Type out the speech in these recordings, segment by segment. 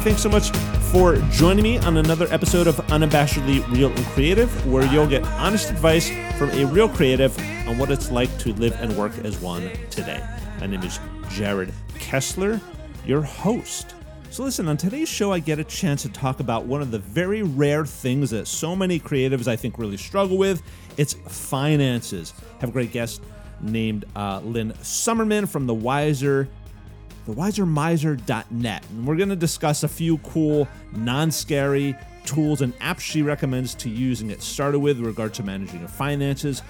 thanks so much for joining me on another episode of Unabashedly Real and Creative, where you'll get honest advice from a real creative on what it's like to live and work as one today. My name is Jared Kessler, your host. So, listen, on today's show, I get a chance to talk about one of the very rare things that so many creatives I think really struggle with it's finances. I have a great guest named uh, Lynne Somerman from the Wiser thewisermiser.net. And we're going to discuss a few cool, non scary tools and apps she recommends to use and get started with in regard to managing your finances.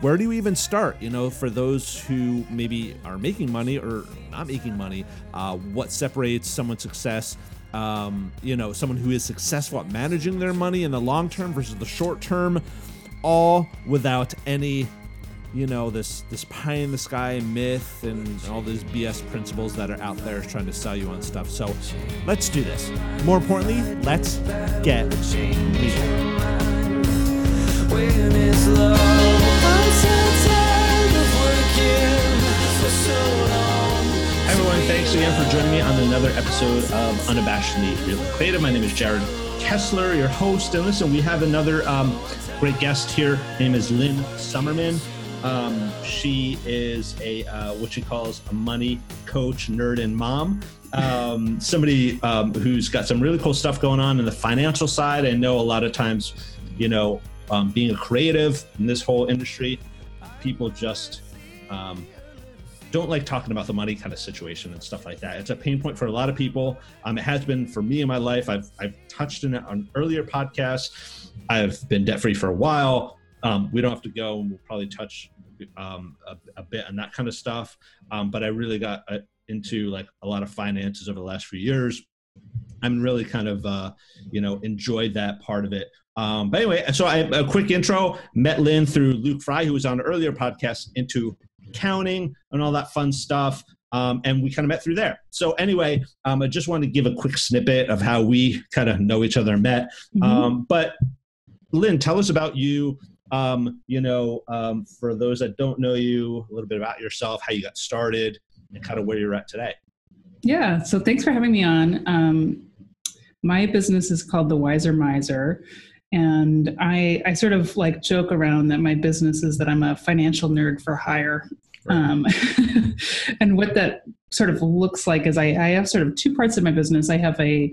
Where do you even start? You know, for those who maybe are making money or not making money, uh, what separates someone's success? Um, you know, someone who is successful at managing their money in the long term versus the short term, all without any you know this this pie in the sky myth and all these BS principles that are out there trying to sell you on stuff. So let's do this. More importantly, let's get real. Hi everyone, thanks again for joining me on another episode of Unabashedly Real Creative. My name is Jared Kessler, your host, and listen, we have another um, great guest here. Her name is Lynne Somerman. Um, she is a uh, what she calls a money coach, nerd, and mom. Um, somebody um, who's got some really cool stuff going on in the financial side. I know a lot of times, you know, um, being a creative in this whole industry, people just um, don't like talking about the money kind of situation and stuff like that. It's a pain point for a lot of people. Um, it has been for me in my life. I've I've touched on it on earlier podcasts. I've been debt free for a while. Um, we don't have to go, and we'll probably touch um, a, a, bit on that kind of stuff. Um, but I really got uh, into like a lot of finances over the last few years. I'm really kind of uh, you know enjoyed that part of it. Um, but anyway, so I a quick intro. Met Lynne through Luke Fry, who was on an earlier podcast into accounting and all that fun stuff. Um, and we kind of met through there. So anyway, um, I just wanted to give a quick snippet of how we kind of know each other and met. Mm-hmm. Um, but Lynne, tell us about you um, you know, um, for those that don't know you, a little bit about yourself, how you got started, and kind of where you're at today. Yeah, so thanks for having me on. Um, my business is called The Wiser Miser. And I, I sort of like joke around that my business is that I'm a financial nerd for hire. Right. Um, and what that sort of looks like is I, I have sort of two parts of my business. I have a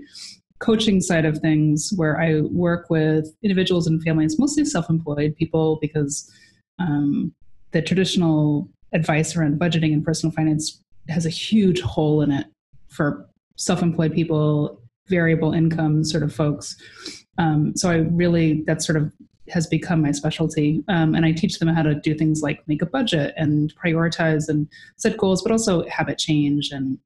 coaching side of things where I work with individuals and families, mostly self employed people, because um, the traditional advice around budgeting and personal finance has a huge hole in it for self employed people, variable income sort of folks. Um, so I really, that sort of has become my specialty. Um, and I teach them how to do things like make a budget and prioritize and set goals, but also habit change and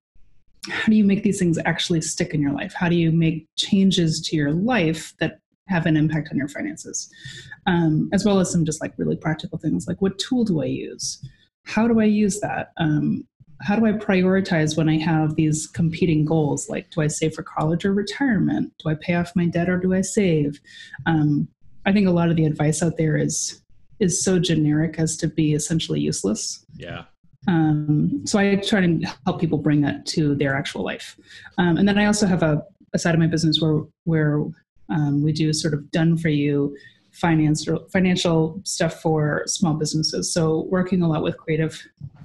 how do you make these things actually stick in your life? How do you make changes to your life that have an impact on your finances? Um, as well as some just like really practical things like what tool do I use? How do I use that? Um, how do I prioritize when I have these competing goals? Like, do I save for college or retirement? Do I pay off my debt or do I save? Um, I think a lot of the advice out there is is so generic as to be essentially useless. Yeah. Um, so I try to help people bring that to their actual life. Um, and then I also have a, a, side of my business where where um, we do sort of done for you finance financial stuff for small businesses. So working a lot with creative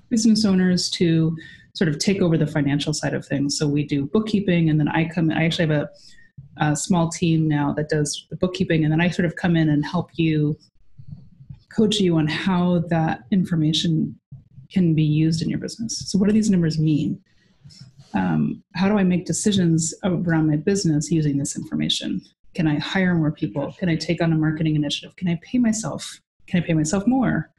business owners to sort of take over the financial side of things. So we do bookkeeping, and then I come. I actually have a, a small team now that does the bookkeeping, and then I sort of come in and help you coach you on how that information can be used in your business. So, what do these numbers mean? Um, how do I make decisions around my business using this information? Can I hire more people? Can I take on a marketing initiative? Can I pay myself? Can I pay myself more?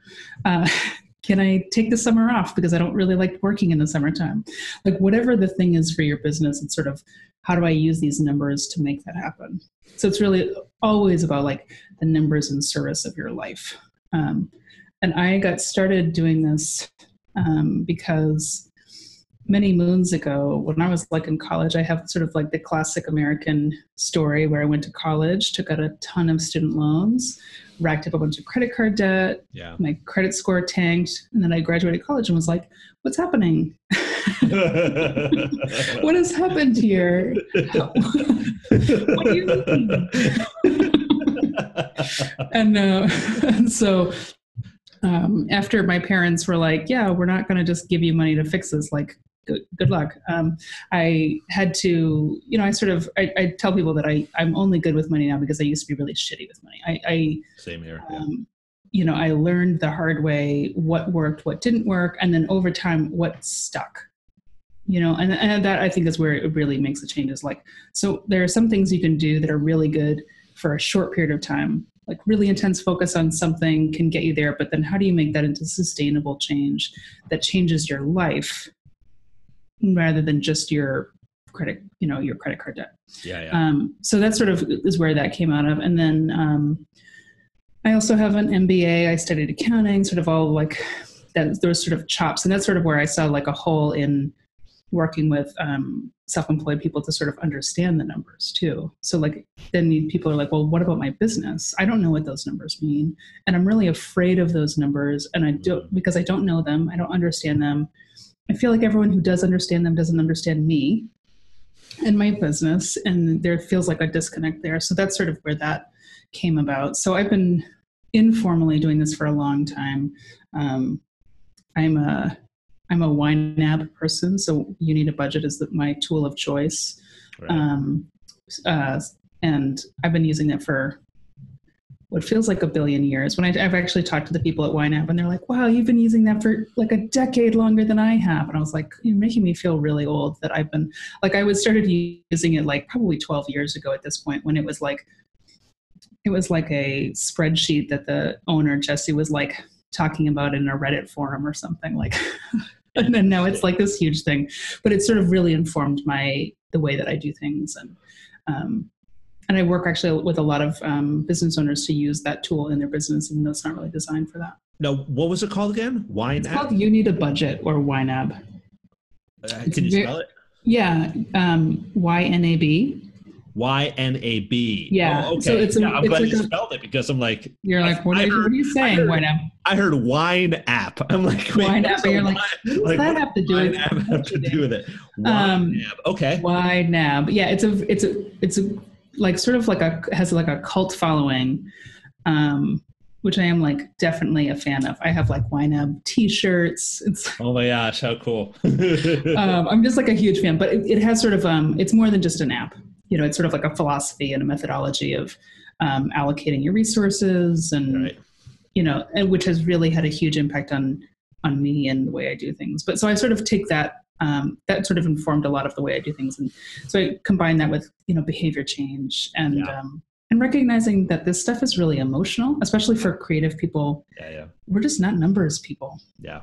Uh, can I take the summer off because I don't really like working in the summertime? Like, whatever the thing is for your business, it's sort of how do I use these numbers to make that happen? So, it's really always about like the numbers and service of your life. Um, and I got started doing this um, because many moons ago, when I was like in college, I have sort of like the classic American story where I went to college, took out a ton of student loans, racked up a bunch of credit card debt. Yeah. My credit score tanked. And then I graduated college and was like, what's happening? what has happened here? what do you mean? and, uh, and so um, after my parents were like, yeah, we're not going to just give you money to fix this, like, good, good luck. Um, I had to, you know, I sort of, I, I, tell people that I, I'm only good with money now because I used to be really shitty with money. I, I same here. Yeah. Um, you know, I learned the hard way what worked, what didn't work, and then over time, what stuck. You know, and, and that I think is where it really makes the changes. Like, so there are some things you can do that are really good for a short period of time. Like, really intense focus on something can get you there, but then how do you make that into sustainable change that changes your life rather than just your credit, you know, your credit card debt? Yeah, yeah. Um, so that sort of is where that came out of. And then um, I also have an MBA. I studied accounting, sort of all like that, those sort of chops. And that's sort of where I saw like a hole in working with um, self-employed people to sort of understand the numbers too. So like then people are like, well, what about my business? I don't know what those numbers mean, and I'm really afraid of those numbers, and I don't because I don't know them. I don't understand them. I feel like everyone who does understand them doesn't understand me and my business, and there feels like a disconnect there. So that's sort of where that came about. So I've been informally doing this for a long time. Um, I'm a I'm a YNAB person, so you need a budget is the, my tool of choice. Right. Um, uh, and I've been using it for what feels like a billion years. When I, have actually talked to the people at YNAB, and they're like, "Wow, you've been using that for like a decade longer than I have," and I was like, "You're making me feel really old." That I've been like, I was started using it like probably 12 years ago at this point, when it was like it was like a spreadsheet that the owner Jesse was like talking about in a Reddit forum or something like. and then now it's like this huge thing, but it sort of really informed my the way that I do things and. Um, and I work actually with a lot of um, business owners to use that tool in their business, even though it's not really designed for that. No, what was it called again? YNAB? It's called You Need a Budget or YNAB. Uh, can you spell it? Yeah, um, Y N A B. Y N A B. Yeah. Oh, okay. So it's a, yeah, I'm it's glad like you a, spelled it because I'm like, you're like, what, are, heard, what are, you saying? I heard. I heard wine app. I'm like, wine app. You're like, what like, that have to do with app have to do with it? Wine um, Okay. YNAB. Yeah. It's a, it's a, it's a, like sort of like a, has like a cult following. Um, which I am like definitely a fan of. I have like YNAB t-shirts. It's oh my gosh, how cool! um, I'm just like a huge fan, but it, it, has sort of um, it's more than just an app you know, it's sort of like a philosophy and a methodology of um, allocating your resources and, right. you know, and which has really had a huge impact on, on me and the way I do things. But so I sort of take that, um, that sort of informed a lot of the way I do things. And so I combine that with, you know, behavior change and, yeah. um, and recognizing that this stuff is really emotional, especially for creative people. Yeah, yeah. We're just not numbers people. Yeah.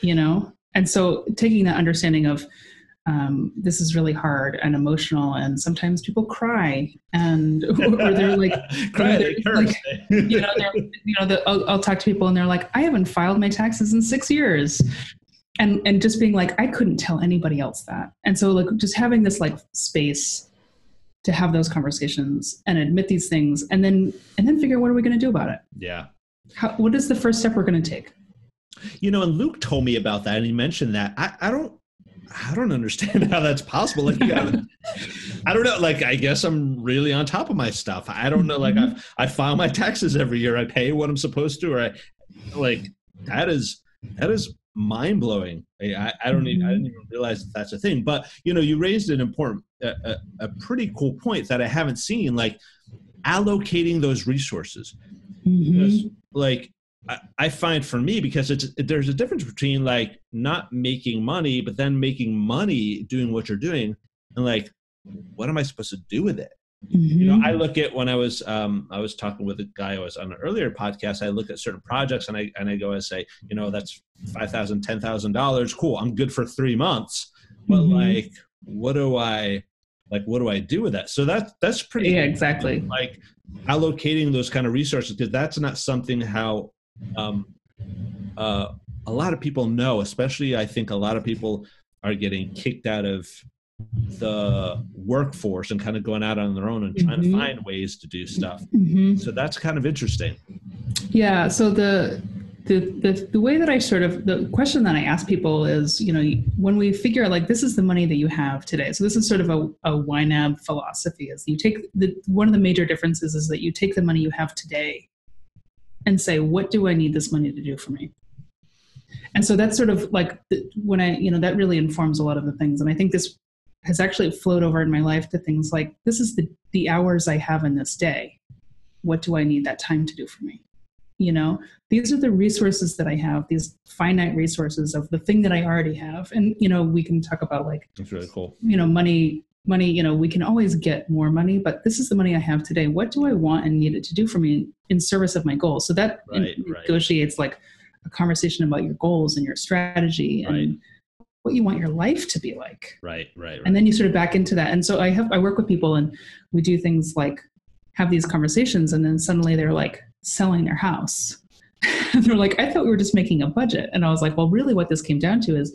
You know? And so taking that understanding of, um, this is really hard and emotional and sometimes people cry and or they're like, cry, they're, like you know you know the, I'll, I'll, talk to people and they're like i haven't filed my taxes in six years. And and just being like i couldn't tell anybody else that. And so like just having this like space to have those conversations and admit these things and then and then figure what are we going to do about it. Yeah. How, what is the first step we're going to take? You know and luke told me about that and he mentioned that. I, I don't I don't understand how that's possible. Like, I don't know. Like, I guess I'm really on top of my stuff. I don't know. Like, I, I file my taxes every year. I pay what I'm supposed to. Or I, like, that is that is mind blowing. I, I don't even I didn't even realize that that's a thing. But you know, you raised an important, a, a, a pretty cool point that I haven't seen. Like, allocating those resources. Mm-hmm. Because, like I, find for me because it's there's a difference between like not making money but then making money doing what you're doing and like what am I supposed to do with it? Mm-hmm. You know, I mm-hmm. look at when I was um, I was talking with a guy I was on an earlier podcast. I look at certain projects and I and I go and say, you know, that's five thousand, ten thousand dollars. Cool, I'm good for three months. But mm-hmm. like, what do I like? What do I do with that? So that's that's pretty. Yeah, exactly. Like allocating those kind of resources because that's not something how um, uh, a lot of people know, especially I think a lot of people are getting kicked out of the workforce and kind of going out on their own and trying Mhm. to find ways to do stuff. Mhm. So that's kind of interesting. Yeah. So the, the the the way that I sort of the question that I ask people is, you know, when we figure out like this is the money that you have today. So this is sort of a, a YNAB philosophy. Is you take the one of the major differences is that you take the money you have today and say, what do I need this money to do for me? And so that's sort of like the, when I, you know, that really informs a lot of the things. And I think this has actually flowed over in my life to things like this is the the hours I have in this day. What do I need that time to do for me? you know these are the resources that i have these finite resources of the thing that i already have and you know we can talk about like That's really cool. you know money money you know we can always get more money but this is the money i have today what do i want and need it to do for me in service of my goals so that Right, right. negotiates like a conversation about your goals and your strategy and Right. what you want your life to be like Right, right, right. and then you sort of back into that and so i have i work with people and we do things like have these conversations and then suddenly they're like selling their house and they're like i thought we were just making a budget and i was like well really what this came down to is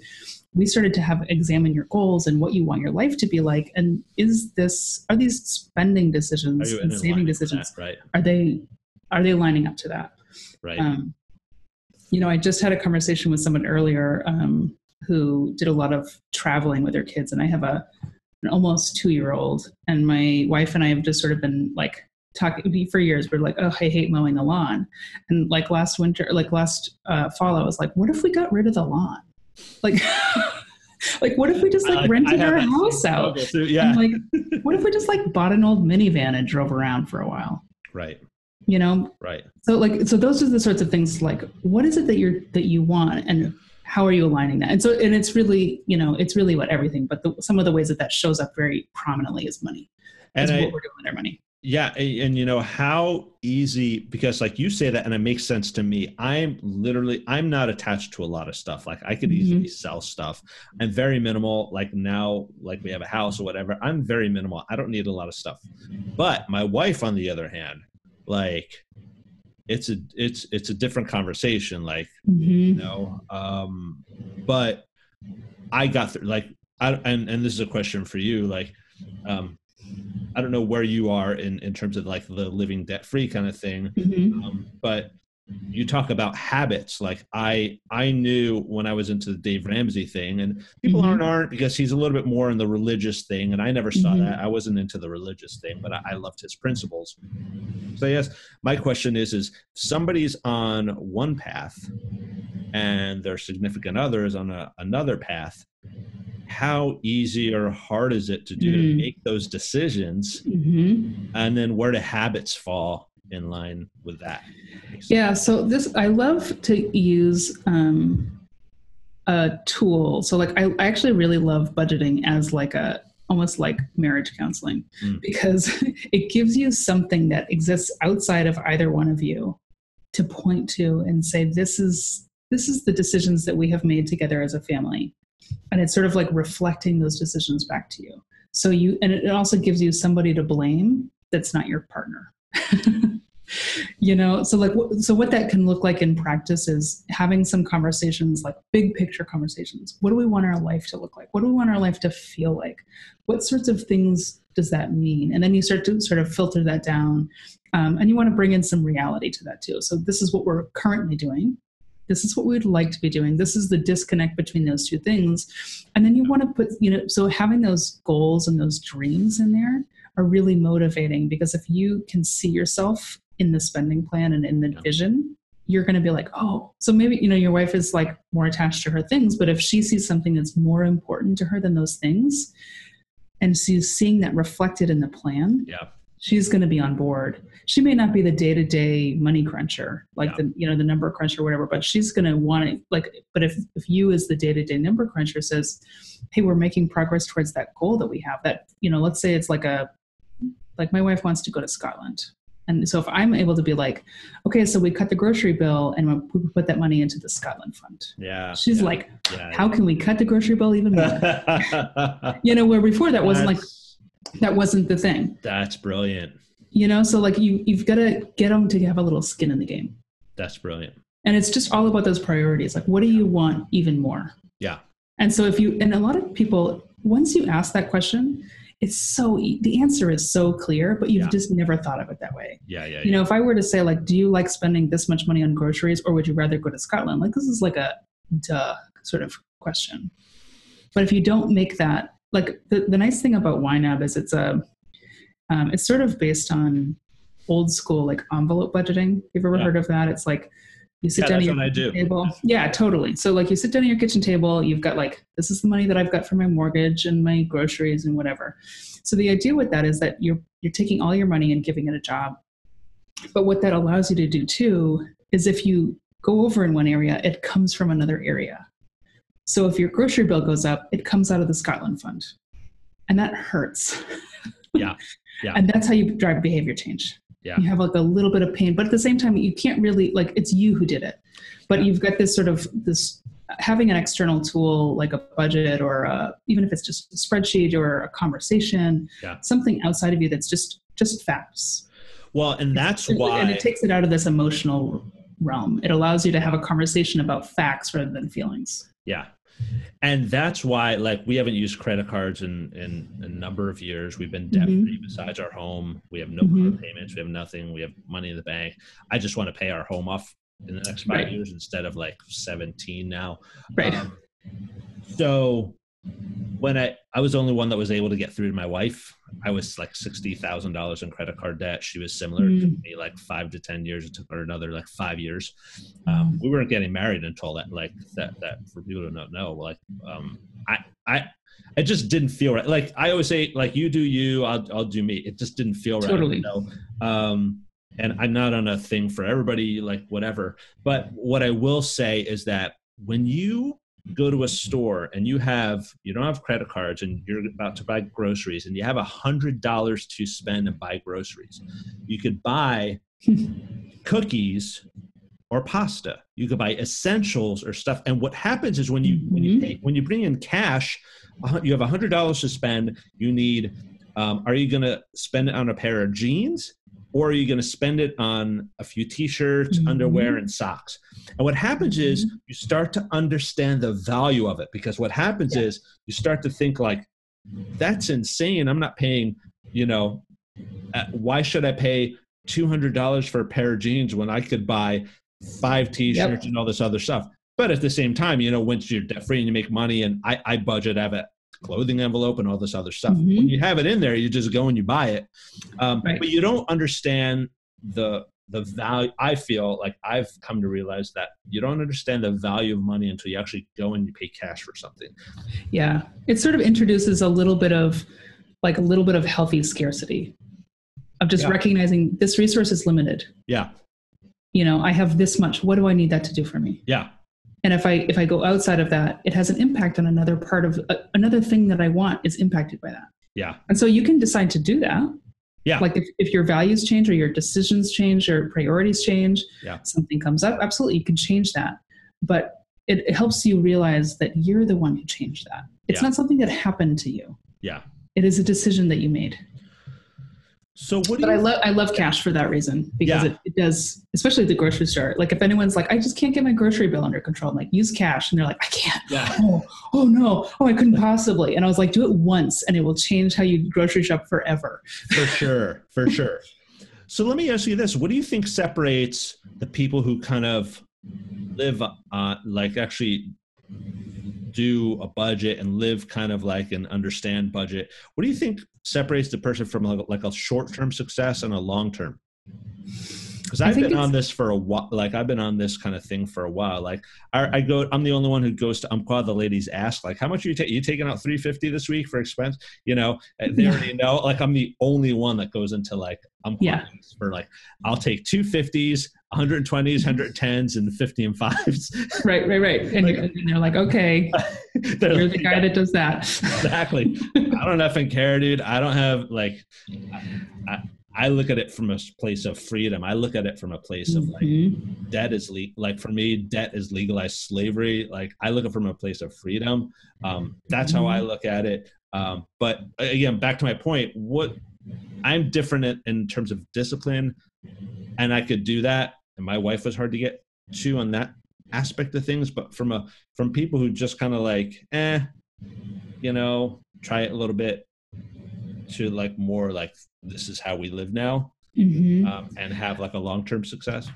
we started to have examine your goals and what you want your life to be like and is this are these spending decisions and saving decisions that? Right, are they are they lining up to that right. um, you know, I just had a conversation with someone earlier um, who did a lot of traveling with their kids, and I have a an almost two year old, and my wife and I have just sort of been like talking for years. We're like, oh, I hate mowing the lawn, and like last winter, like last uh, fall, I was like, what if we got rid of the lawn? Like, like what if we just like I- rented I our house out? too. Yeah, And like, what if we just like bought an old minivan and drove around for a while? right, You know, right. so like so those are the sorts of things like what is it that you're that you want and how are you aligning that? And so and it's really, you know, it's really what everything, but the, some of the ways that that shows up very prominently is money. And Is I, what we're doing with our money. Yeah, a- and you know how easy because like you say that and it makes sense to me. I'm literally I'm not attached to a lot of stuff. Like I could easily sell stuff. I'm very minimal. Like now, like we have a house or whatever. I'm very minimal. I don't need a lot of stuff. But my wife, on the other hand, like it's a it's it's a different conversation. Like you Mm-hmm. know, um, but I got through like I and and this is a question for you. Like, um, I don't know where you are in in terms of like the living debt free kind of thing, Mm-hmm. um, but you talk about habits. Like I I knew when I was into the Dave Ramsey thing, and people Mhm. aren't aren't because he's a little bit more in the religious thing, and I never saw Mhm. that. I wasn't into the religious thing, but I, I loved his principles. So yes, my question is: is somebody's on one path, and their significant other is on a, another path? How easy or hard is it to do to Mm. make those decisions? Mm-hmm. and then where do habits fall in line with that Yeah. So this, I love to use um, a tool. So like, I, I actually really love budgeting as like a almost like marriage counseling Mm. because it gives you something that exists outside of either one of you to point to and say this is this is the decisions that we have made together as a family and it's sort of like reflecting those decisions back to you. So you and it also gives you somebody to blame that's not your partner. You know so like so what that can look like in practice is having some conversations like big picture conversations. What do we want our life to look like? What do we want our life to feel like? What sorts of things does that mean? And then you start to sort of filter that down. Um, and you want to bring in some reality to that too. So this is what we're currently doing this is what we would like to be doing. This is the disconnect between those two things. And then you want to put you know so having those goals and those dreams in there are really motivating because if you can see yourself in the spending plan and in the vision you're going to be like oh so maybe you know your wife is like more attached to her things but if she sees something that's more important to her than those things and she's seeing that reflected in the plan yeah she's going to be on board. She may not be the day-to-day money cruncher like Yeah. the you know the number cruncher or whatever but she's going to want it like but if if you as the day-to-day number cruncher says hey we're making progress towards that goal that we have that you know let's say it's like a like my wife wants to go to scotland. And so if i'm able to be like okay so we cut the grocery bill and we put that money into the scotland fund. Yeah. She's yeah, like yeah. how can we cut the grocery bill even more? You know where before that wasn't like that wasn't the thing that's brilliant you know so like you you've got to get them to have a little skin in the game that's brilliant and it's just all about those priorities like what do you want even more yeah and so if you and a lot of people once you ask that question, it's so the answer is so clear, but you've Yeah. just never thought of it that way. Yeah, yeah, You know, if I were to say like, do you like spending this much money on groceries, or would you rather go to Scotland? Like, this is like a duh sort of question. But if you don't make that, like, the, the nice thing about YNAB is it's a, um, it's sort of based on old school like envelope budgeting. You've ever Yeah. heard of that? It's like you sit Yeah, down at your what I do. table. Yeah, totally. So like you sit down at your kitchen table, you've got like this is the money that I've got for my mortgage and my groceries and whatever. So the idea with that is that you're you're taking all your money and giving it a job. But what that allows you to do too is if you go over in one area, it comes from another area. So if your grocery bill goes up, it comes out of the Scotland fund. And that hurts. Yeah. Yeah. and that's how you drive behavior change. Yeah. You have like a little bit of pain, but at the same time, you can't really like it's you who did it. But Yeah. you've got this sort of this having an external tool like a budget or a, even if it's just a spreadsheet or a conversation, Yeah. something outside of you that's just just facts. Well, and that's And- why and it takes it out of this emotional realm. It allows you to have a conversation about facts rather than feelings. Yeah. And that's why, like, we haven't used credit cards in, in a number of years. We've been debt free besides our home. We have no Mhm. car payments. We have nothing. We have money in the bank. I just want to pay our home off in the next five Right. years instead of like 17 now. Right. Um, so when I, I was the only one that was able to get through to my wife, I was like $60,000 in credit card debt. She was similar. It took Mm. me like five to 10 years. It took her another like five years. Um, we weren't getting married until that, like that, that for people to not know, like, um, I, I, it just didn't feel right. Like I always say, like you do you, I'll, I'll do me. It just didn't feel right. Totally. You know? Um, and I'm not on a thing for everybody, like whatever. But what I will say is that when you go to a store and you have you don't have credit cards and you're about to buy groceries and you have a hundred dollars to spend and buy groceries, you could buy cookies or pasta. You could buy essentials or stuff. And what happens is when you when you Mhm. pay, when you bring in cash, you have a hundred dollars to spend. You need. Um, are you going to spend it on a pair of jeans, or are you going to spend it on a few t-shirts, Mhm. underwear, and socks? And what happens is you start to understand the value of it because what happens Yeah. is you start to think like, that's insane. I'm not paying. You know, uh, why should I pay two hundred dollars for a pair of jeans when I could buy five t-shirts and all this other stuff? But at the same time, you know, once you're debt free and you make money, and I, I budget, I have a clothing envelope and all this other stuff. Mhm. When you have it in there, you just go and you buy it. Um, Right. But you don't understand the the value. I feel like I've come to realize that you don't understand the value of money until you actually go and you pay cash for something. Yeah. It sort of introduces a little bit of like a little bit of healthy scarcity of just Yeah. recognizing this resource is limited. Yeah, You know, I have this much. What do I need that to do for me? yeah, And if I if I go outside of that, it has an impact on another part of uh, another thing that I want is impacted by that. yeah, And so you can decide to do that. Yeah. Like if, if your values change or your decisions change or priorities change, Yeah. something comes up, absolutely you can change that. But it, it helps you realize that you're the one who changed that. It's Yeah. not something that happened to you. yeah. It is a decision that you made. So what do But you? I love I love cash for that reason because Yeah. it, it does, especially at the grocery store. Like if anyone's like, I just can't get my grocery bill under control, I'm like, use cash, and they're like, I can't. yeah, Oh, oh no, oh I couldn't possibly. And I was like, do it once, and it will change how you grocery shop forever. for sure, for sure. So let me ask you this: What do you think separates the people who kind of live, uh, like actually do a budget and live kind of like and understand budget? What do you think separates the person from like a short-term success and a long-term? Because I've been on this for a while. Like I've been on this kind of thing for a while. Like I, I go, I'm the only one who goes to Umpqua. The ladies ask, like, how much are you taking? You taking out 350 this week for expense? You know, uh, they Yeah. already know. Like I'm the only one that goes into like Umpqua Yeah. for like I'll take 250s, 120s, 110s, and 50 and fives. Right, right, right. And, you're, and they're like, okay, They're you're like, the guy that does that. exactly. I don't effing care, dude. I don't have like. I, I, I look at it from a place of freedom. I look at it from a place of like Mhm. debt is le- like for me debt is legalized slavery. Like i look at it from a place of freedom. Um, that's how i look at it. Um, but again back to my point what i'm different in, in terms of discipline and i could do that and my wife was hard to get to on that aspect of things but from a from people who just kind of like eh you know try it a little bit to like more like this is how we live now Mhm. um, and have like a long-term success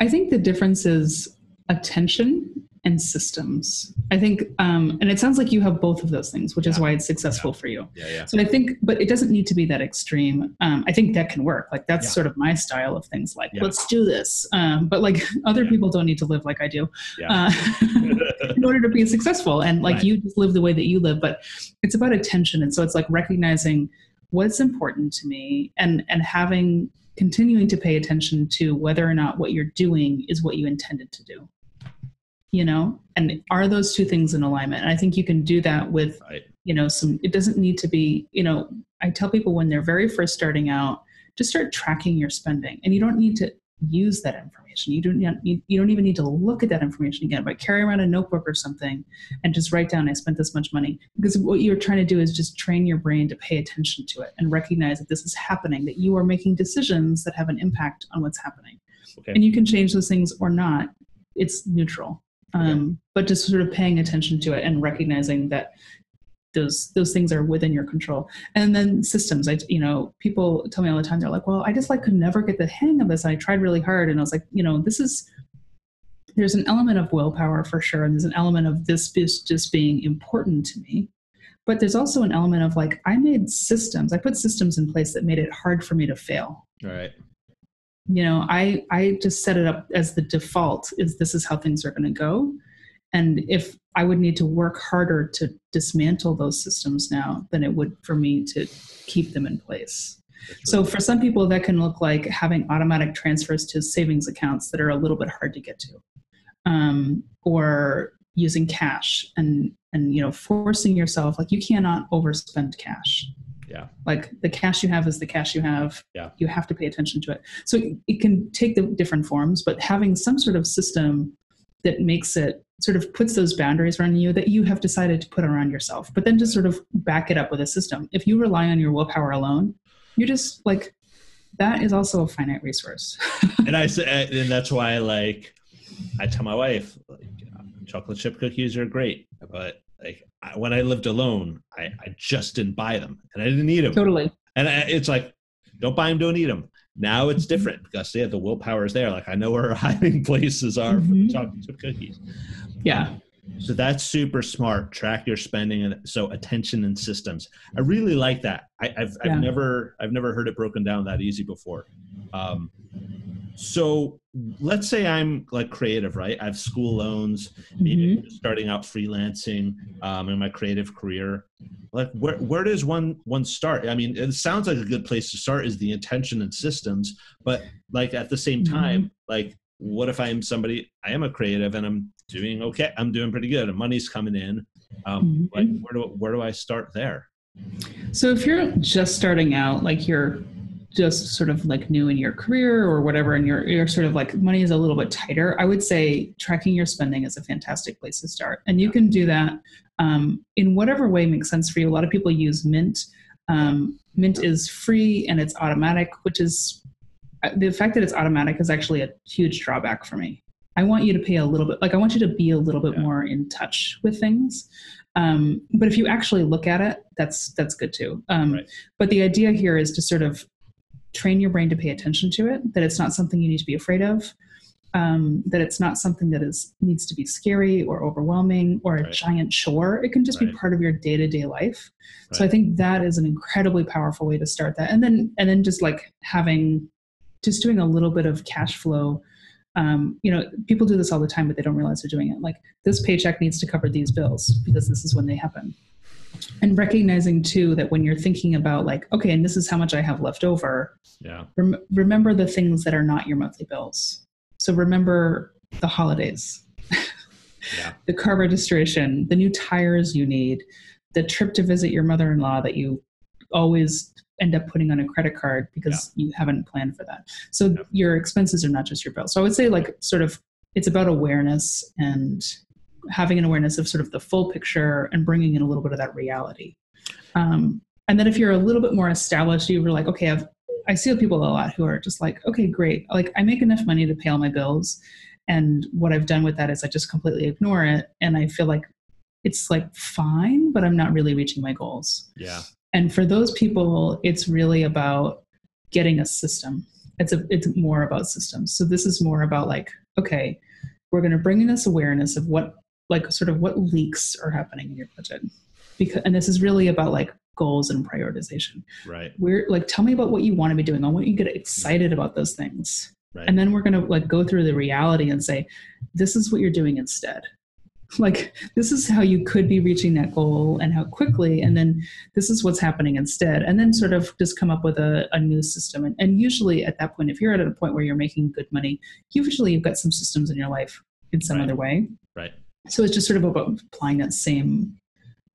I think the difference is attention and systems. I think, um, and it sounds like you have both of those things, which is why it's successful for you. yeah yeah So I think, but it doesn't need to be that extreme. Um, I think that can work. Like that's Yeah. sort of my style of things. Like Yeah. let's do this. Um, but like other Yeah. people don't need to live like I do yeah uh, in order to be successful. And like Right. you just live the way that you live. But it's about attention, and so it's like recognizing what's important to me and and having continuing to pay attention to whether or not what you're doing is what you intended to do you know? And are those two things in alignment? And i think you can do that with right. you know some it doesn't need to be you know i tell people when they're very first starting out just start tracking your spending. And you don't need to use that information. You don't you, you don't even need to look at that information again but carry around a notebook or something and just write down i spent this much money. Because what you're trying to do is just train your brain to pay attention to it and recognize that this is happening that you are making decisions that have an impact on what's happening. Okay. and you can change those things or not. It's neutral um, but just sort of paying attention to it and recognizing that those those things are within your control. And then systems i you know people tell me all the time they're like well i just like could never get the hang of this. I tried really hard. And i was like you know this is there's an element of willpower for sure and there's an element of this is just being important to me. But there's also an element of like i made systems i put systems in place that made it hard for me to fail. All right you know i i just set it up as the default is this is how things are going to go. And if i would need to work harder to dismantle those systems now than it would for me to keep them in place. That's so for some people that can look like having automatic transfers to savings accounts that are a little bit hard to get to um, or using cash and and you know forcing yourself like you cannot overspend cash yeah. Like the cash you have is the cash you have. Yeah. you have to pay attention to it. So it, it can take the different forms but having some sort of system that makes it sort of puts those boundaries around you that you have decided to put around yourself but then just sort of back it up with a system. If you rely on your willpower alone you're just like that is also a finite resource. And I say, and that's why like, I tell my wife, like, chocolate chip cookies are great, but like I, when I lived alone, I, I just didn't buy them, and I didn't eat them. totally And I, it's like, don't buy them, don't eat them. Now it's different because yeah, the willpower is there. Like I know where our hiding places are for the Mhm. chocolate chip cookies. yeah So that's super smart. Track your spending and so attention and systems. I really like that. I, I've Yeah. I've never I've never heard it broken down that easy before. Um, so let's say I'm like creative, right? I have school loans, maybe Mhm. Starting out freelancing um, in my creative career. Like where where does one one start? I mean, it sounds like a good place to start is the intention and systems, but like at the same Mhm. time, like what if I'm somebody I am a creative and I'm doing okay, I'm doing pretty good, and money's coming in. Um, Mhm. Like where do where do I start there? So if you're just starting out, like you're just sort of like new in your career or whatever, and you're you're sort of like money is a little bit tighter, I would say tracking your spending is a fantastic place to start, and you can do that um, in whatever way makes sense for you. A lot of people use Mint. Um, Mint is free and it's automatic, which is uh, the fact that it's automatic is actually a huge drawback for me. I want you to pay a little bit, like I want you to be a little bit Yeah. more in touch with things. Um, but if you actually look at it, that's that's good too. Um, Right. But the idea here is to sort of train your brain to pay attention to it. That it's not something you need to be afraid of. Um, that it's not something that is needs to be scary or overwhelming or a Right. giant chore. It can just Right. be part of your day to day life. So I think that is an incredibly powerful way to start that. And then and then just like having just doing a little bit of cash flow. Um, you know, people do this all the time, but they don't realize they're doing it. Like this paycheck needs to cover these bills because this is when they happen. And recognizing too that when you're thinking about like, okay, and this is how much I have left over, Yeah, rem- remember the things that are not your monthly bills. So remember the holidays, yeah, the car registration, the new tires you need, the trip to visit your mother in law that you always end up putting on a credit card because you haven't planned for that. So Yeah. your expenses are not just your bills. So I would say, like, sort of, it's about awareness and having an awareness of sort of the full picture and bringing in a little bit of that reality. Um, and then if you're a little bit more established, you were like, okay, I've, I see people a lot who are just like, okay, great. Like I make enough money to pay all my bills. And what I've done with that is I just completely ignore it. And I feel like it's like fine, but I'm not really reaching my goals. Yeah. And for those people, it's really about getting a system. It's a it's more about systems. So this is more about like, okay, we're going to bring in this awareness of what like sort of what leaks are happening in your budget. Because and this is really about like goals and prioritization. Right. We're like tell me about what you want to be doing. I want you to get excited about those things. Right. And then we're going to like go through the reality and say this is what you're doing instead like this is how you could be reaching that goal and how quickly and then this is what's happening instead and then sort of just come up with a, a new system and, and usually at that point if you're at a point where you're making good money usually you've got some systems in your life in some Right. other way right. So it's just sort of about applying that same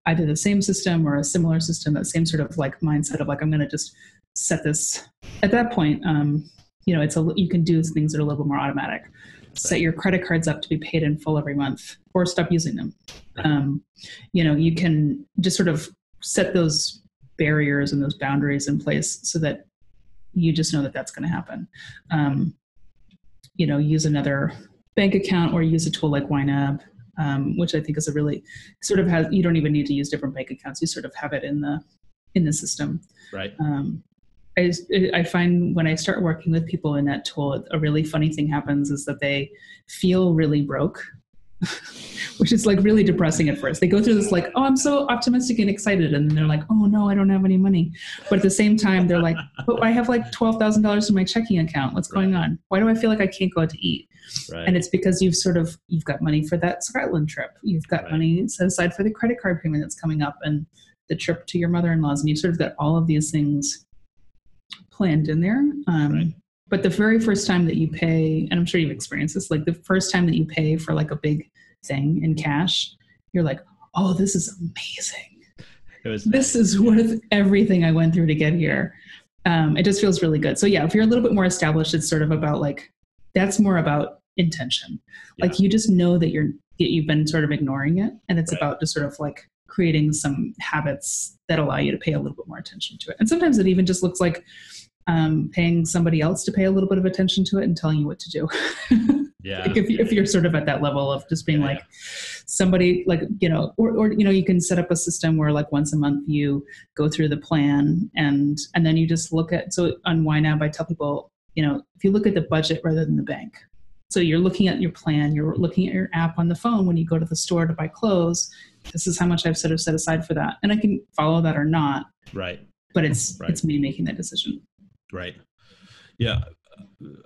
either the same system or a similar system that same sort of like mindset of like i'm going to just set this. At that point um, you know it's a you can do things that are a little bit more automatic. Set your credit cards up to be paid in full every month or stop using them. Right. um, you know you can just sort of set those barriers and those boundaries in place so that you just know that that's going to happen. Um, you know use another bank account or use a tool like YNAB um, which I think is a really sort of has you don't even need to use different bank accounts. You sort of have it in the in the system. Right. Um, I, I find when I start working with people in that tool, a really funny thing happens is that they feel really broke, which is like really depressing at first. They go through this like, oh, I'm so optimistic and excited, and then they're like, oh no, I don't have any money. But at the same time, they're like, but I have like twelve thousand dollars in my checking account. What's going on? Why do I feel like I can't go out to eat? Right. and it's because you've sort of you've got money for that Scotland trip, you've got Right. money set aside for the credit card payment that's coming up, and the trip to your mother-in-law's, and you've sort of got all of these things planned in there. Um. But the very first time that you pay, and I'm sure you've experienced this, like the first time that you pay for like a big thing in cash, you're like, "Oh, this is amazing." it was this is worth everything I went through to get here. Um, it just feels really good. So yeah, if you're a little bit more established, it's sort of about like that's more about intention. Like you just know that you're that you've been sort of ignoring it, and it's Right. about just sort of like creating some habits that allow you to pay a little bit more attention to it. And sometimes it even just looks like um, paying somebody else to pay a little bit of attention to it and telling you what to do. yeah. like if, you- if you're sort of at that level of just being Yeah, like somebody like you know or, or you know you can set up a system where like once a month you go through the plan and and then you just look at so on YNAB I tell people you know if you look at the budget rather than the bank so you're looking at your plan you're looking at your app on the phone when you go to the store to buy clothes this is how much I've sort of set aside for that and I can follow that or not right. but it's Right. it's me making that decision Right. Yeah.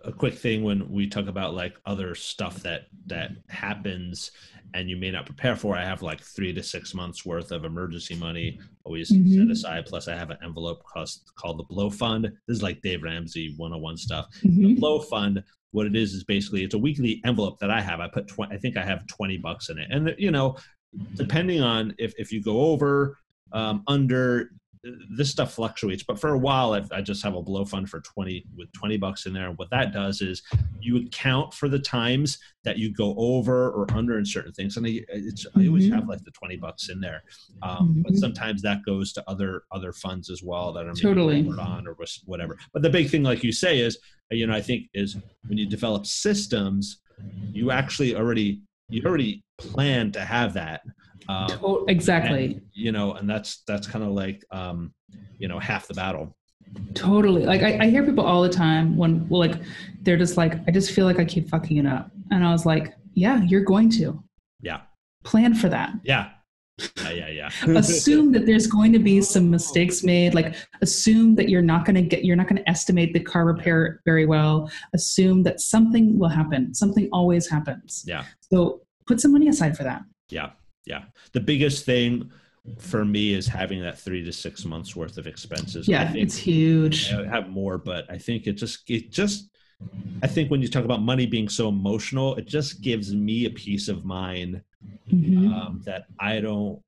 A quick thing when we talk about like other stuff that that happens and you may not prepare for. I have like three to six months worth of emergency money always set Mhm. aside. Plus, I have an envelope cost called the Blow Fund. This is like Dave Ramsey 101 stuff. Mhm. Blow Fund. What it is is basically it's a weekly envelope that I have. I put 20, I think I have 20 bucks in it, and you know, depending on if if you go over, um, under, this stuff fluctuates. But for a while, I, I just have a blow fund for 20 with 20 bucks in there. And what that does is you account for the times that you go over or under in certain things. And I, it's, I always Mhm. have like the 20 bucks in there. Um, But Mhm. sometimes that goes to other other funds as well that are maybe Totally. on or whatever. But the big thing, like you say, is you know I think is when you develop systems, you actually already you already plan to have that. Um, To- exactly and, you know, and that's that's kind of like um, you know half the battle. Totally. Like I, I hear people all the time when well, like they're just like, I just feel like I keep fucking it up. And I was like, Yeah, you're going to. Yeah, Plan for that. yeah, yeah, yeah. yeah. assume that there's going to be some mistakes made. Like assume that you're not gonna get you're not gonna estimate the car repair very well. Assume that something will happen. Something always happens. yeah, So put some money aside for that. yeah, yeah. The biggest thing for me is having that three to six months worth of expenses. Yeah, it's huge. I have more, but I think it just it just I think when you talk about money being so emotional, it just gives me a peace of mind Mhm. um, that I don't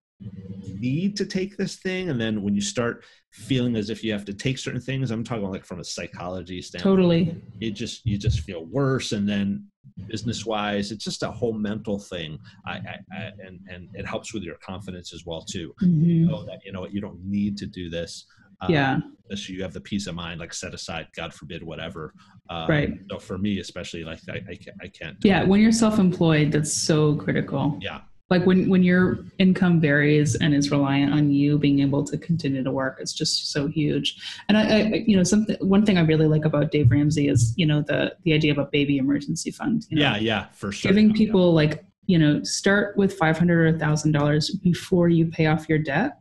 need to take this thing. And then when you start feeling as if you have to take certain things, I'm talking like from a psychology standpoint, Totally. it just you just feel worse. And then business wise, it's just a whole mental thing. I, I, I and and it helps with your confidence as well too. Mhm. Know that you know what you don't need to do this. Um, Yeah. so you have the peace of mind, like set aside, God forbid, whatever. Um, Right. So for me, especially, like I, I can't, I can't. Yeah. it. When you're self-employed, that's so critical. Yeah. Like when when your income varies and is reliant on you being able to continue to work it's just so huge. And I, I, you know something one thing i really like about dave ramsey is you know the the idea of a baby emergency fund you know, yeah yeah for sure. Giving oh, people like you know start with 500 or $1000 before you pay off your debt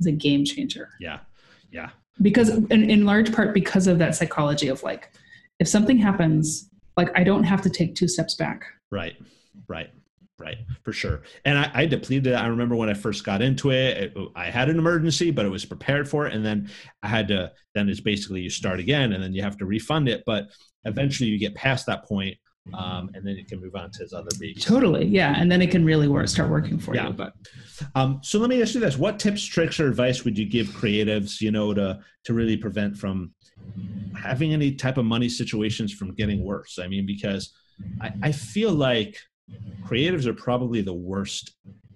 is a game changer. Yeah yeah. Because in, in large part because of that psychology of like if something happens like i don't have to take two steps back. Right right right for sure and I, I, depleted it. i remember when i first got into it, it, i had an emergency but it was prepared for it and then i had to then it's basically you start again and then you have to refund it but eventually you get past that point um, and then you can move on to his other babies. Totally, yeah, and then it can really work, start working for yeah. you. But um, so let me ask you this: What tips, tricks, or advice would you give creatives, you know, to to really prevent from having any type of money situations from getting worse? I mean, because I, I feel like creatives are probably the worst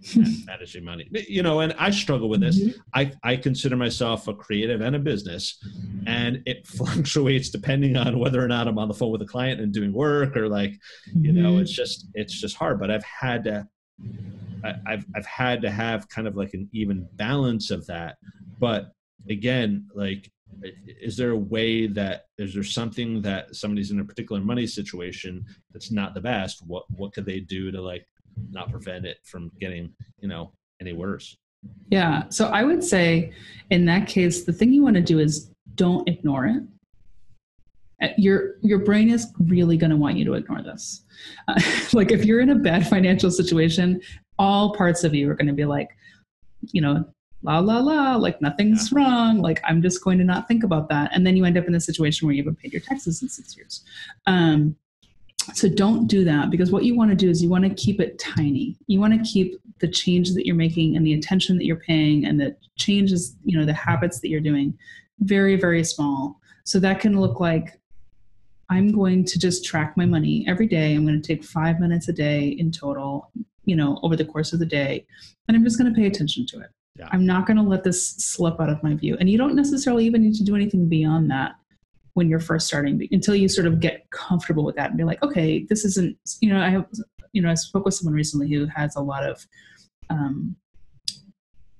at managing money you know and i struggle with this mm-hmm. i i consider myself a creative and a business and it fluctuates depending on whether or not i'm on the phone with a client and doing work or like you know mm-hmm. it's just it's just hard but i've had to I, i've i've had to have kind of like an even balance of that but again like is there a way that is there something that somebody's in a particular money situation that's not the best? What what could they do to like not prevent it from getting you know any worse? Yeah so i would say in that case the thing you want to do is don't ignore it. Uh, your your brain is really going to want you to ignore this. Uh, like if you're in a bad financial situation all parts of you are going to be like you know la la la like nothing's yeah. wrong like i'm just going to not think about that. And then you end up in a situation where you haven't paid your taxes in six years. Um, so don't do that because what you want to do is you want to keep it tiny. You want to keep the change that you're making and the attention that you're paying and the changes you know the habits that you're doing very very small. So that can look like i'm going to just track my money every day. I'm going to take five minutes a day in total you know over the course of the day and i'm just going to pay attention to it yeah. I'm not going to let this slip out of my view. And you don't necessarily even need to do anything beyond that when you're first starting until you sort of get comfortable with that and be like, okay, this isn't, you know, I have, you know, I spoke with someone recently who has a lot of um,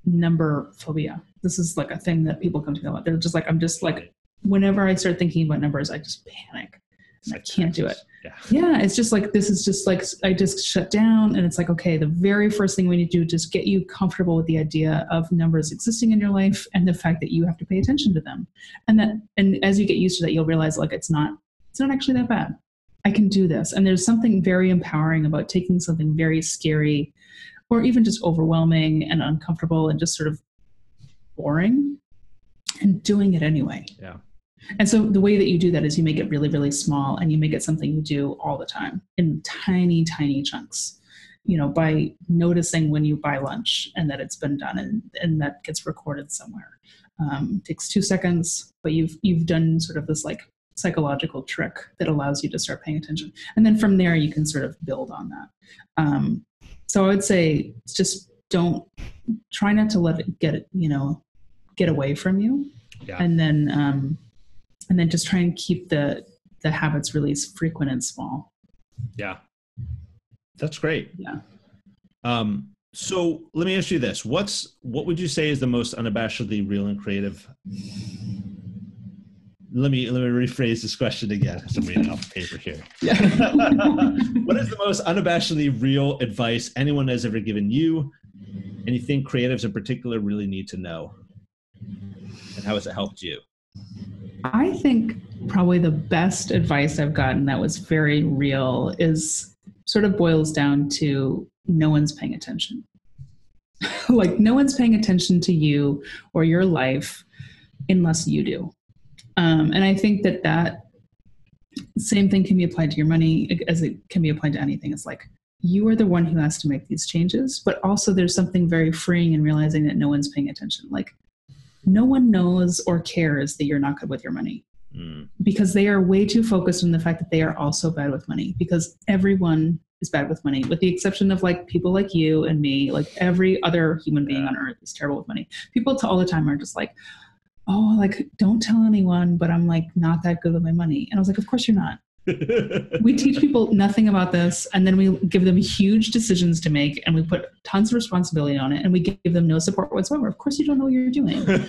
number phobia. This is like a thing that people come to know about. They're just like, I'm just like, whenever I start thinking about numbers, I just panic. I can't do it. Yeah. yeah, it's just like this is just like I just shut down, and it's like okay, the very first thing we need to do is just get you comfortable with the idea of numbers existing in your life and the fact that you have to pay attention to them, and that and as you get used to that, you'll realize like it's not it's not actually that bad. I can do this, and there's something very empowering about taking something very scary, or even just overwhelming and uncomfortable and just sort of boring, and doing it anyway. Yeah. And so the way that you do that is you make it really, really small and you make it something you do all the time in tiny, tiny chunks. You know, by noticing when you buy lunch and that it's been done and, and that gets recorded somewhere. Um, takes two seconds, but you've you've done sort of this like psychological trick that allows you to start paying attention. And then from there you can sort of build on that. Um, so I would say just don't try not to let it get you know, get away from you. Yeah. And then um, and then just try and keep the the habits really frequent and small. Yeah. That's great. Yeah. Um so let me ask you this. What's what would you say is the most unabashedly real and creative? Let me let me rephrase this question again i'm reading off paper here. Yeah. what is the most unabashedly real advice anyone has ever given you? And you think creatives in particular really need to know? And how has it helped you I think probably the best advice I've gotten that was very real is sort of boils down to no one's paying attention. like, no one's paying attention to you or your life unless you do. Um, and I think that that same thing can be applied to your money as it can be applied to anything. It's like you are the one who has to make these changes, but also there's something very freeing in realizing that no one's paying attention. Like, no one knows or cares that you're not good with your money mm. because they are way too focused on the fact that they are also bad with money because everyone is bad with money with the exception of like people like you and me like every other human being yeah. on earth is terrible with money people all the time are just like oh like don't tell anyone but i'm like not that good with my money and i was like of course you're not we teach people nothing about this and then we give them huge decisions to make and we put tons of responsibility on it and we give them no support whatsoever. Of course you don't know what you're doing.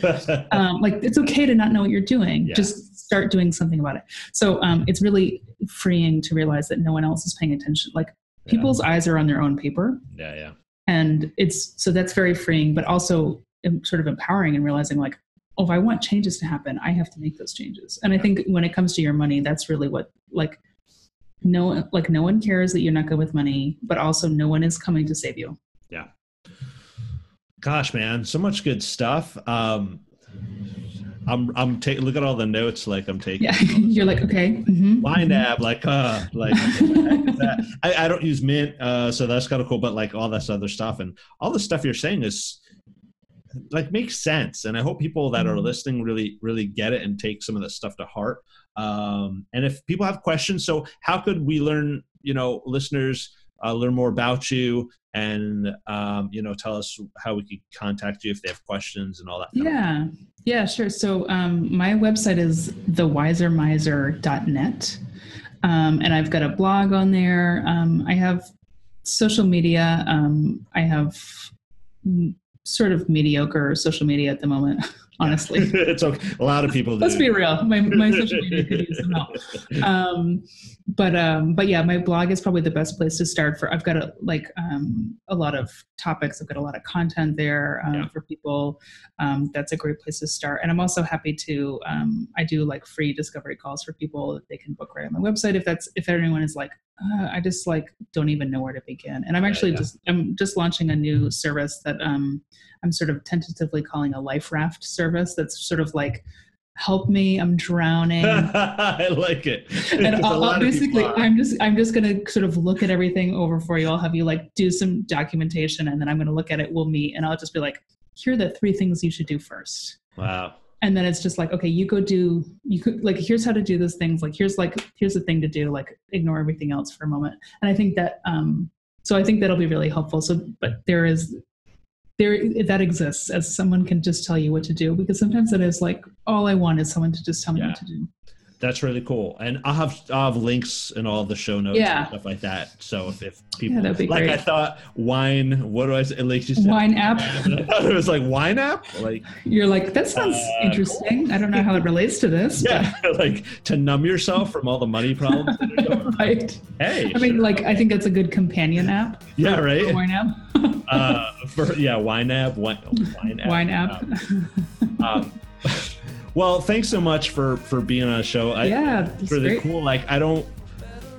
Um, like it's okay to not know what you're doing. Yeah. just start doing something about it. So um, it's really freeing to realize that no one else is paying attention. Like people's yeah. eyes are on their own paper. Yeah yeah. And it's so that's very freeing but also sort of empowering and realizing like oh, if I want changes to happen, I have to make those changes. And I think when it comes to your money, that's really what like no like no one cares that you're not good with money, but also no one is coming to save you. Yeah. Gosh, man, so much good stuff. Um I'm I'm taking look at all the notes like I'm taking. Yeah, you're like okay. Mm-hmm. YNAB, like uh, like I, I don't use Mint, uh, so that's kind of cool. But like all this other stuff and all the stuff you're saying is like makes sense and i hope people that are mm-hmm. listening really really get it and take some of the stuff to heart. Um, and if people have questions so how could we learn you know listeners uh, learn more about you and um, you know tell us how we could contact you if they have questions and all that yeah. Yeah sure. So um, my website is thewisermiser.net um, and i've got a blog on there. Um, i have social media. Um, i have sort of mediocre social media at the moment. Honestly, it's okay. A lot of people. Let's be real. My my social media could use some help. Um, but um, but yeah, my blog is probably the best place to start. For I've got a like um, a lot of topics. I've got a lot of content there um, yeah. for people. Um, that's a great place to start. And I'm also happy to um, I do like free discovery calls for people that they can book right on my website if that's if anyone is like uh, I just like don't even know where to begin. And I'm actually yeah, yeah. just I'm just launching a new service that um, I'm sort of tentatively calling a life raft service. That's sort of like help me i'm drowning. I like it. And I'll, basically i'm just i'm just going to sort of look at everything over for you. I'll have you like do some documentation and then i'm going to look at it we'll meet and i'll just be like here are the three things you should do first. Wow. And then it's just like okay you go do you could like here's how to do those things like here's like here's the thing to do like ignore everything else for a moment. And i think that um so i think that'll be really helpful. So but there is there that exists as someone can just tell you what to do because sometimes it is like all i want is someone to just tell me yeah. what to do that's really cool. And I'll have I'll have links in all the show notes yeah. and stuff like that. So if, if people yeah, like great. I thought wine, what do I say? Like said, wine app. it was like wine app. Like you're like that sounds uh, interesting. I don't know how it relates to this. Yeah, like to numb yourself from all the money problems. right. Hey. I mean, like I think that's a good companion app. Yeah. Right. Wine app. uh, for yeah, wine app. Wine, wine app. Wine app. Um, um, well, thanks so much for for being on the show. I, yeah, it's really great. cool. Like I don't,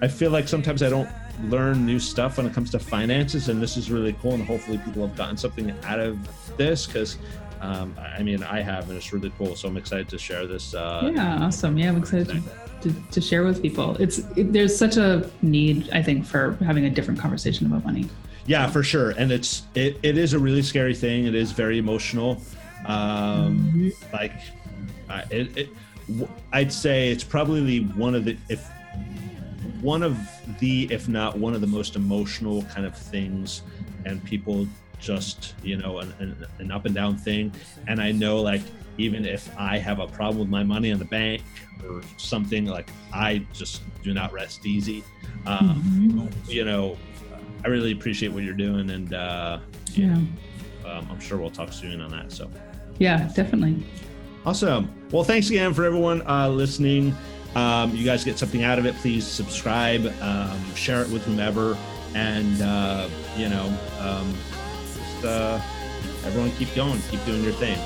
I feel like sometimes I don't learn new stuff when it comes to finances, and this is really cool. And hopefully, people have gotten something out of this because. Um, I mean, I have, and it's really cool. So I'm excited to share this. Uh, yeah, awesome. Yeah, I'm excited to, to, to, share with people. It's it, there's such a need, I think, for having a different conversation about money. Yeah, for sure. And it's it, it is a really scary thing. It is very emotional. Um, mm-hmm. Like uh, it, it, I'd say it's probably one of the if one of the if not one of the most emotional kind of things, and people just you know an, an, an up and down thing. And I know like even if I have a problem with my money in the bank or something, like I just do not rest easy. Um, mm-hmm. You know, I really appreciate what you're doing, and uh, yeah, um, I'm sure we'll talk soon on that. So, yeah, definitely. Awesome. Well, thanks again for everyone uh, listening. Um, you guys get something out of it, please subscribe, um, share it with whomever, and uh, you know, um, just uh, everyone keep going, keep doing your thing.